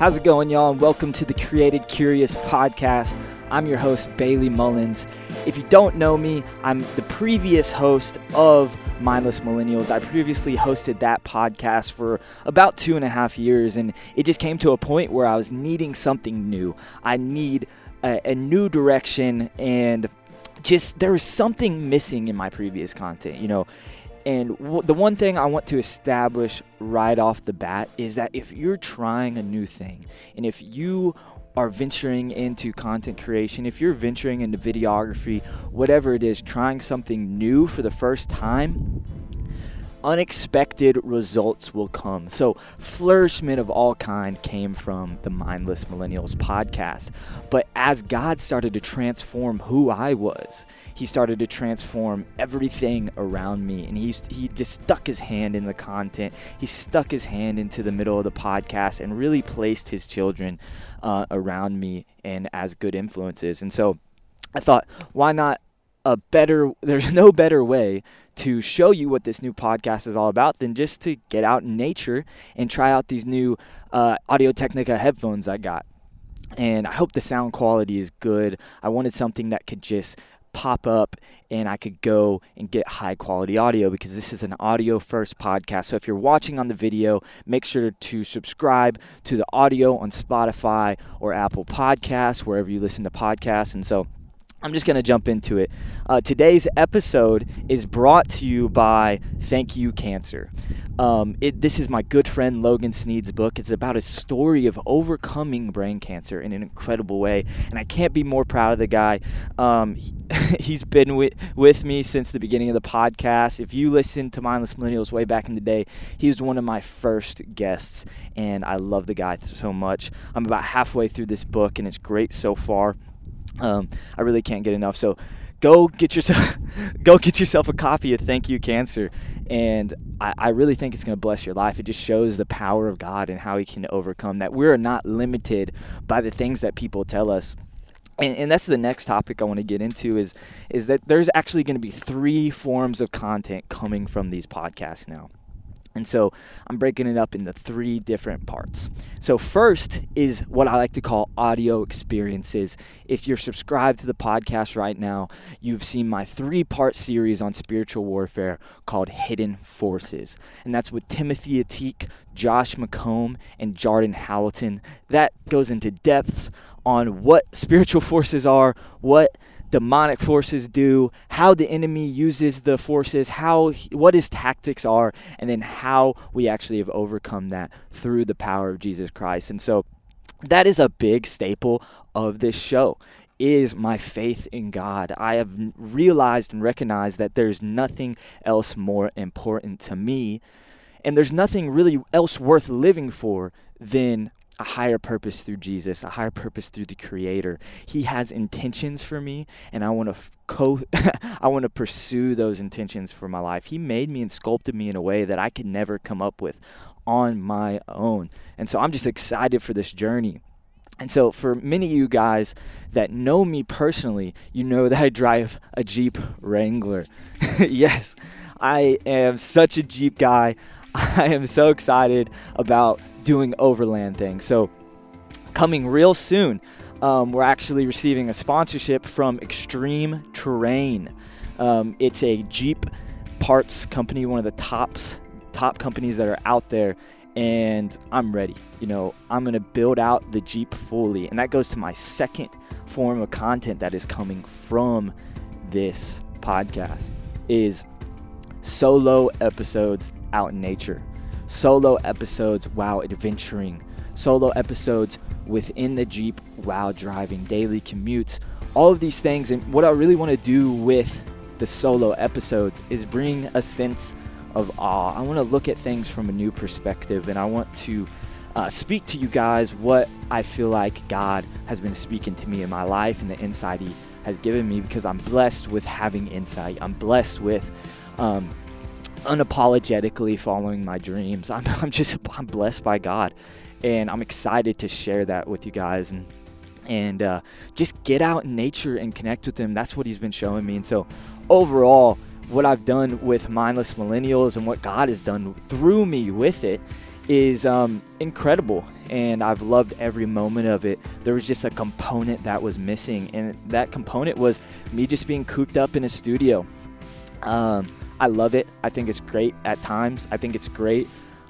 How's it going, y'all? And welcome to the Created Curious podcast. I'm your host, Bailey Mullins. If you don't know me, I'm the previous host of Mindless Millennials. I previously hosted that podcast for about two and a half years, and it just came to a point where I was needing something new. I need a, a new direction, and just there was something missing in my previous content. You know, and w- the one thing I want to establish right off the bat is that if you're trying a new thing and if you are venturing into content creation, if you're venturing into videography, whatever it is, trying something new for the first time, unexpected results will come. So, flourishment of all kind came from the Mindless Millennials podcast. But as God started to transform who I was, he started to transform everything around me and he he just stuck his hand in the content. He stuck his hand into the middle of the podcast and really placed his children uh, around me and as good influences. And so I thought, why not a better there's no better way to show you what this new podcast is all about than just to get out in nature and try out these new uh, Audio Technica headphones I got. And I hope the sound quality is good. I wanted something that could just pop up and I could go and get high quality audio because this is an audio first podcast. So if you're watching on the video, make sure to subscribe to the audio on Spotify or Apple Podcasts, wherever you listen to podcasts. And so I'm just going to jump into it. Uh, today's episode is brought to you by Thank You Cancer. Um, it, this is my good friend Logan Sneed's book. It's about a story of overcoming brain cancer in an incredible way, and I can't be more proud of the guy. Um, he, has been with, with me since the beginning of the podcast. If you listen to Mindless Millennials way back in the day, he was one of my first guests, and I love the guy so much. I'm about halfway through this book, and it's great so far. Um, I really can't get enough. So go get yourself go get yourself a copy of Thank You Cancer, and I, I really think it's going to bless your life. It just shows the power of God and how He can overcome that. We are not limited by the things that people tell us. And, and that's the next topic I want to get into is is that there's actually going to be three forms of content coming from these podcasts now. And so I'm breaking it up into three different parts. So, first is what I like to call audio experiences. If you're subscribed to the podcast right now, you've seen my three part series on spiritual warfare called Hidden Forces. And that's with Timothy Atik, Josh McComb, and Jordan Howelton. That goes into depths on what spiritual forces are, what demonic forces do, how the enemy uses the forces, how what his tactics are, and then how we actually have overcome that through the power of Jesus Christ. And so that is a big staple of this show is my faith in God. I have realized and recognized that there's nothing else more important to me and there's nothing really else worth living for than a higher purpose through Jesus, a higher purpose through the creator. He has intentions for me and I want to co I want to pursue those intentions for my life. He made me and sculpted me in a way that I could never come up with on my own. And so I'm just excited for this journey. And so, for many of you guys that know me personally, you know that I drive a Jeep Wrangler. yes, I am such a Jeep guy. I am so excited about doing overland things. So, coming real soon, um, we're actually receiving a sponsorship from Extreme Terrain. Um, it's a Jeep parts company, one of the tops top companies that are out there, and I'm ready. You know, I'm gonna build out the Jeep fully, and that goes to my second form of content that is coming from this podcast is solo episodes out in nature solo episodes while adventuring, solo episodes within the Jeep while driving, daily commutes, all of these things. And what I really want to do with the solo episodes is bring a sense of awe. I want to look at things from a new perspective and I want to uh, speak to you guys what I feel like God has been speaking to me in my life and the insight He has given me because I'm blessed with having insight. I'm blessed with um, unapologetically following my dreams. I'm, I'm just I'm blessed by God, and I'm excited to share that with you guys and and uh, just get out in nature and connect with Him. That's what He's been showing me. And so, overall, what I've done with Mindless Millennials and what God has done through me with it is um, incredible. and I've loved every moment of it. There was just a component that was missing, and that component was me just being cooped up in a studio. Um, I love it. I think it's great at times. I think it's great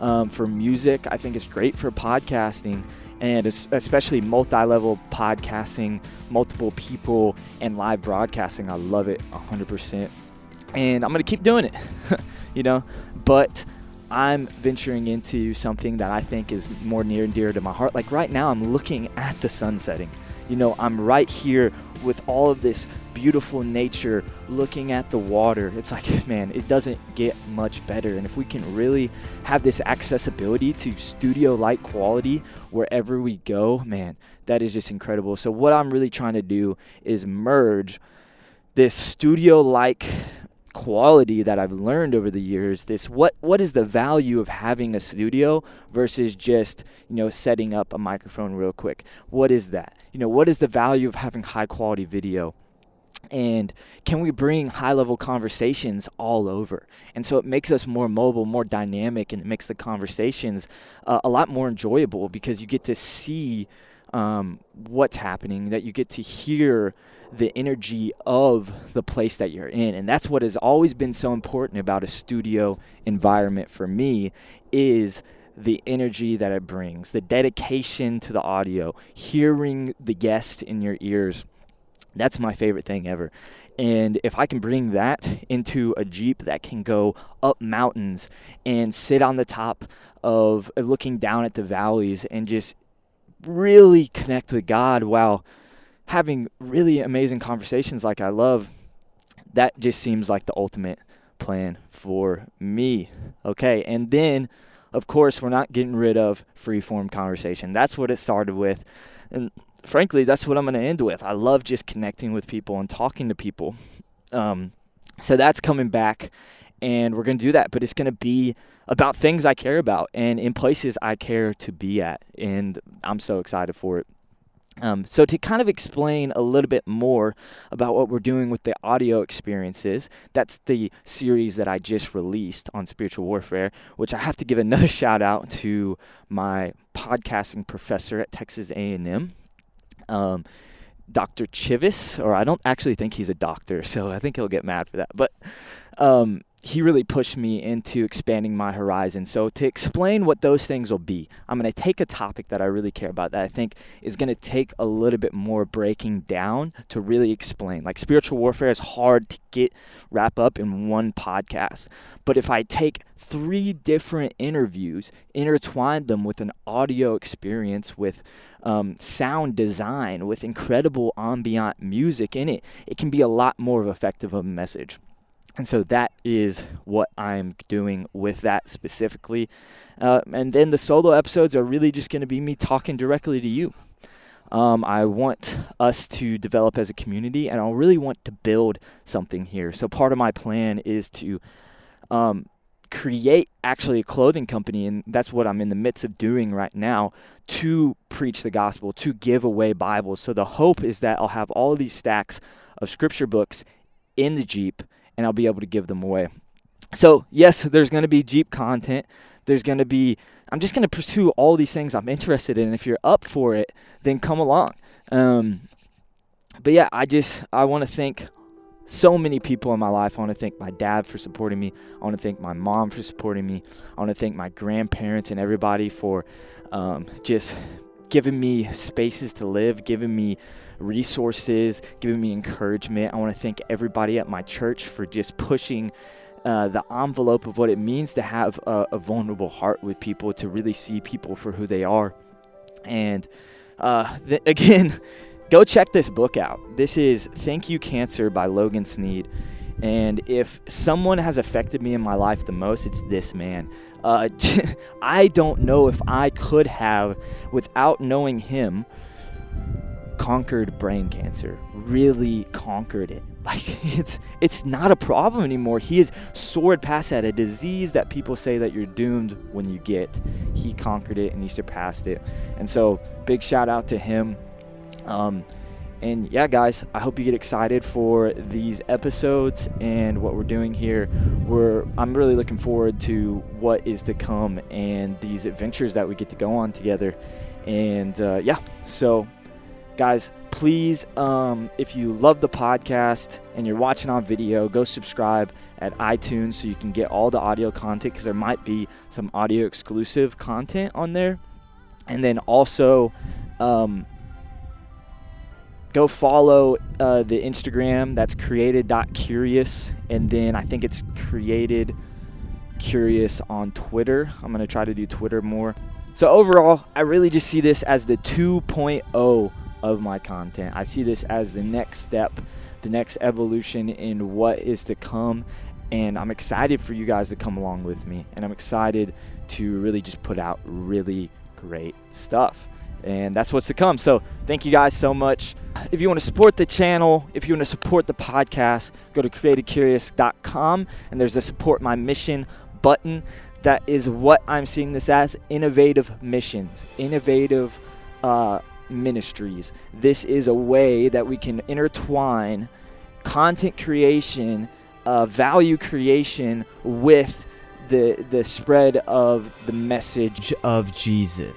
um, for music. I think it's great for podcasting and especially multi-level podcasting, multiple people, and live broadcasting. I love it 100%, and I'm gonna keep doing it, you know. But I'm venturing into something that I think is more near and dear to my heart. Like right now, I'm looking at the sun setting. You know, I'm right here with all of this beautiful nature, looking at the water. It's like, man, it doesn't get much better. And if we can really have this accessibility to studio like quality wherever we go, man, that is just incredible. So, what I'm really trying to do is merge this studio like quality that I've learned over the years this what what is the value of having a studio versus just you know setting up a microphone real quick? What is that? You know what is the value of having high quality video? And can we bring high level conversations all over? And so it makes us more mobile more dynamic and it makes the conversations uh, a lot more enjoyable because you get to see um, what's happening that you get to hear the energy of the place that you're in. And that's what has always been so important about a studio environment for me is the energy that it brings the dedication to the audio hearing the guest in your ears. That's my favorite thing ever. And if I can bring that into a Jeep that can go up mountains and sit on the top of looking down at the valleys and just really connect with God while having really amazing conversations like I love, that just seems like the ultimate plan for me. Okay, and then of course we're not getting rid of free form conversation. That's what it started with. And frankly, that's what I'm going to end with. I love just connecting with people and talking to people. Um, so that's coming back, and we're going to do that. But it's going to be about things I care about and in places I care to be at. And I'm so excited for it. Um, so, to kind of explain a little bit more about what we're doing with the audio experiences, that's the series that I just released on spiritual warfare, which I have to give another shout out to my podcasting professor at Texas A&M. Um, Dr. Chivis, or I don't actually think he's a doctor, so I think he'll get mad for that. But um, he really pushed me into expanding my horizon. So, to explain what those things will be, I'm going to take a topic that I really care about that I think is going to take a little bit more breaking down to really explain. Like, spiritual warfare is hard to get wrap up in one podcast. But if I take three different interviews, intertwine them with an audio experience, with um, sound design, with incredible ambient music in it, it can be a lot more effective of a message. And so that is what I'm doing with that specifically. Uh, and then the solo episodes are really just going to be me talking directly to you. Um, I want us to develop as a community, and I really want to build something here. So part of my plan is to um, create actually a clothing company, and that's what I'm in the midst of doing right now to preach the gospel, to give away Bibles. So the hope is that I'll have all these stacks of scripture books in the Jeep and I'll be able to give them away. So, yes, there's going to be Jeep content. There's going to be, I'm just going to pursue all these things I'm interested in. If you're up for it, then come along. Um, but yeah, I just, I want to thank so many people in my life. I want to thank my dad for supporting me. I want to thank my mom for supporting me. I want to thank my grandparents and everybody for um, just giving me spaces to live, giving me resources, giving me encouragement. I want to thank everybody at my church for just pushing uh, the envelope of what it means to have a, a, vulnerable heart with people, to really see people for who they are. And uh, th- again, go check this book out. This is Thank You Cancer by Logan Sneed. And if someone has affected me in my life the most, it's this man. Uh, I don't know if I could have, without knowing him, conquered brain cancer. Really conquered it. Like it's it's not a problem anymore. He has soared past that. A disease that people say that you're doomed when you get. He conquered it and he surpassed it. And so big shout out to him. Um, And yeah, guys, I hope you get excited for these episodes and what we're doing here. We're I'm really looking forward to what is to come and these adventures that we get to go on together. And uh, yeah, so guys, please, um, if you love the podcast and you're watching on video, go subscribe at iTunes so you can get all the audio content because there might be some audio exclusive content on there. And then also, um, go follow uh, the Instagram. That's created.curious. And then I think it's created curious on Twitter. I'm going to try to do Twitter more. So overall, I really just see this as the 2.0 of my content. I see this as the next step, the next evolution in what is to come. And I'm excited for you guys to come along with me. And I'm excited to really just put out really great stuff and that's what's to come. So, thank you guys so much. If you want to support the channel, if you want to support the podcast, go to createdcurious.com and there's a support my mission button. That is what I'm seeing this as innovative missions, innovative uh, ministries. This is a way that we can intertwine content creation, uh, value creation with the, the spread of the message of Jesus.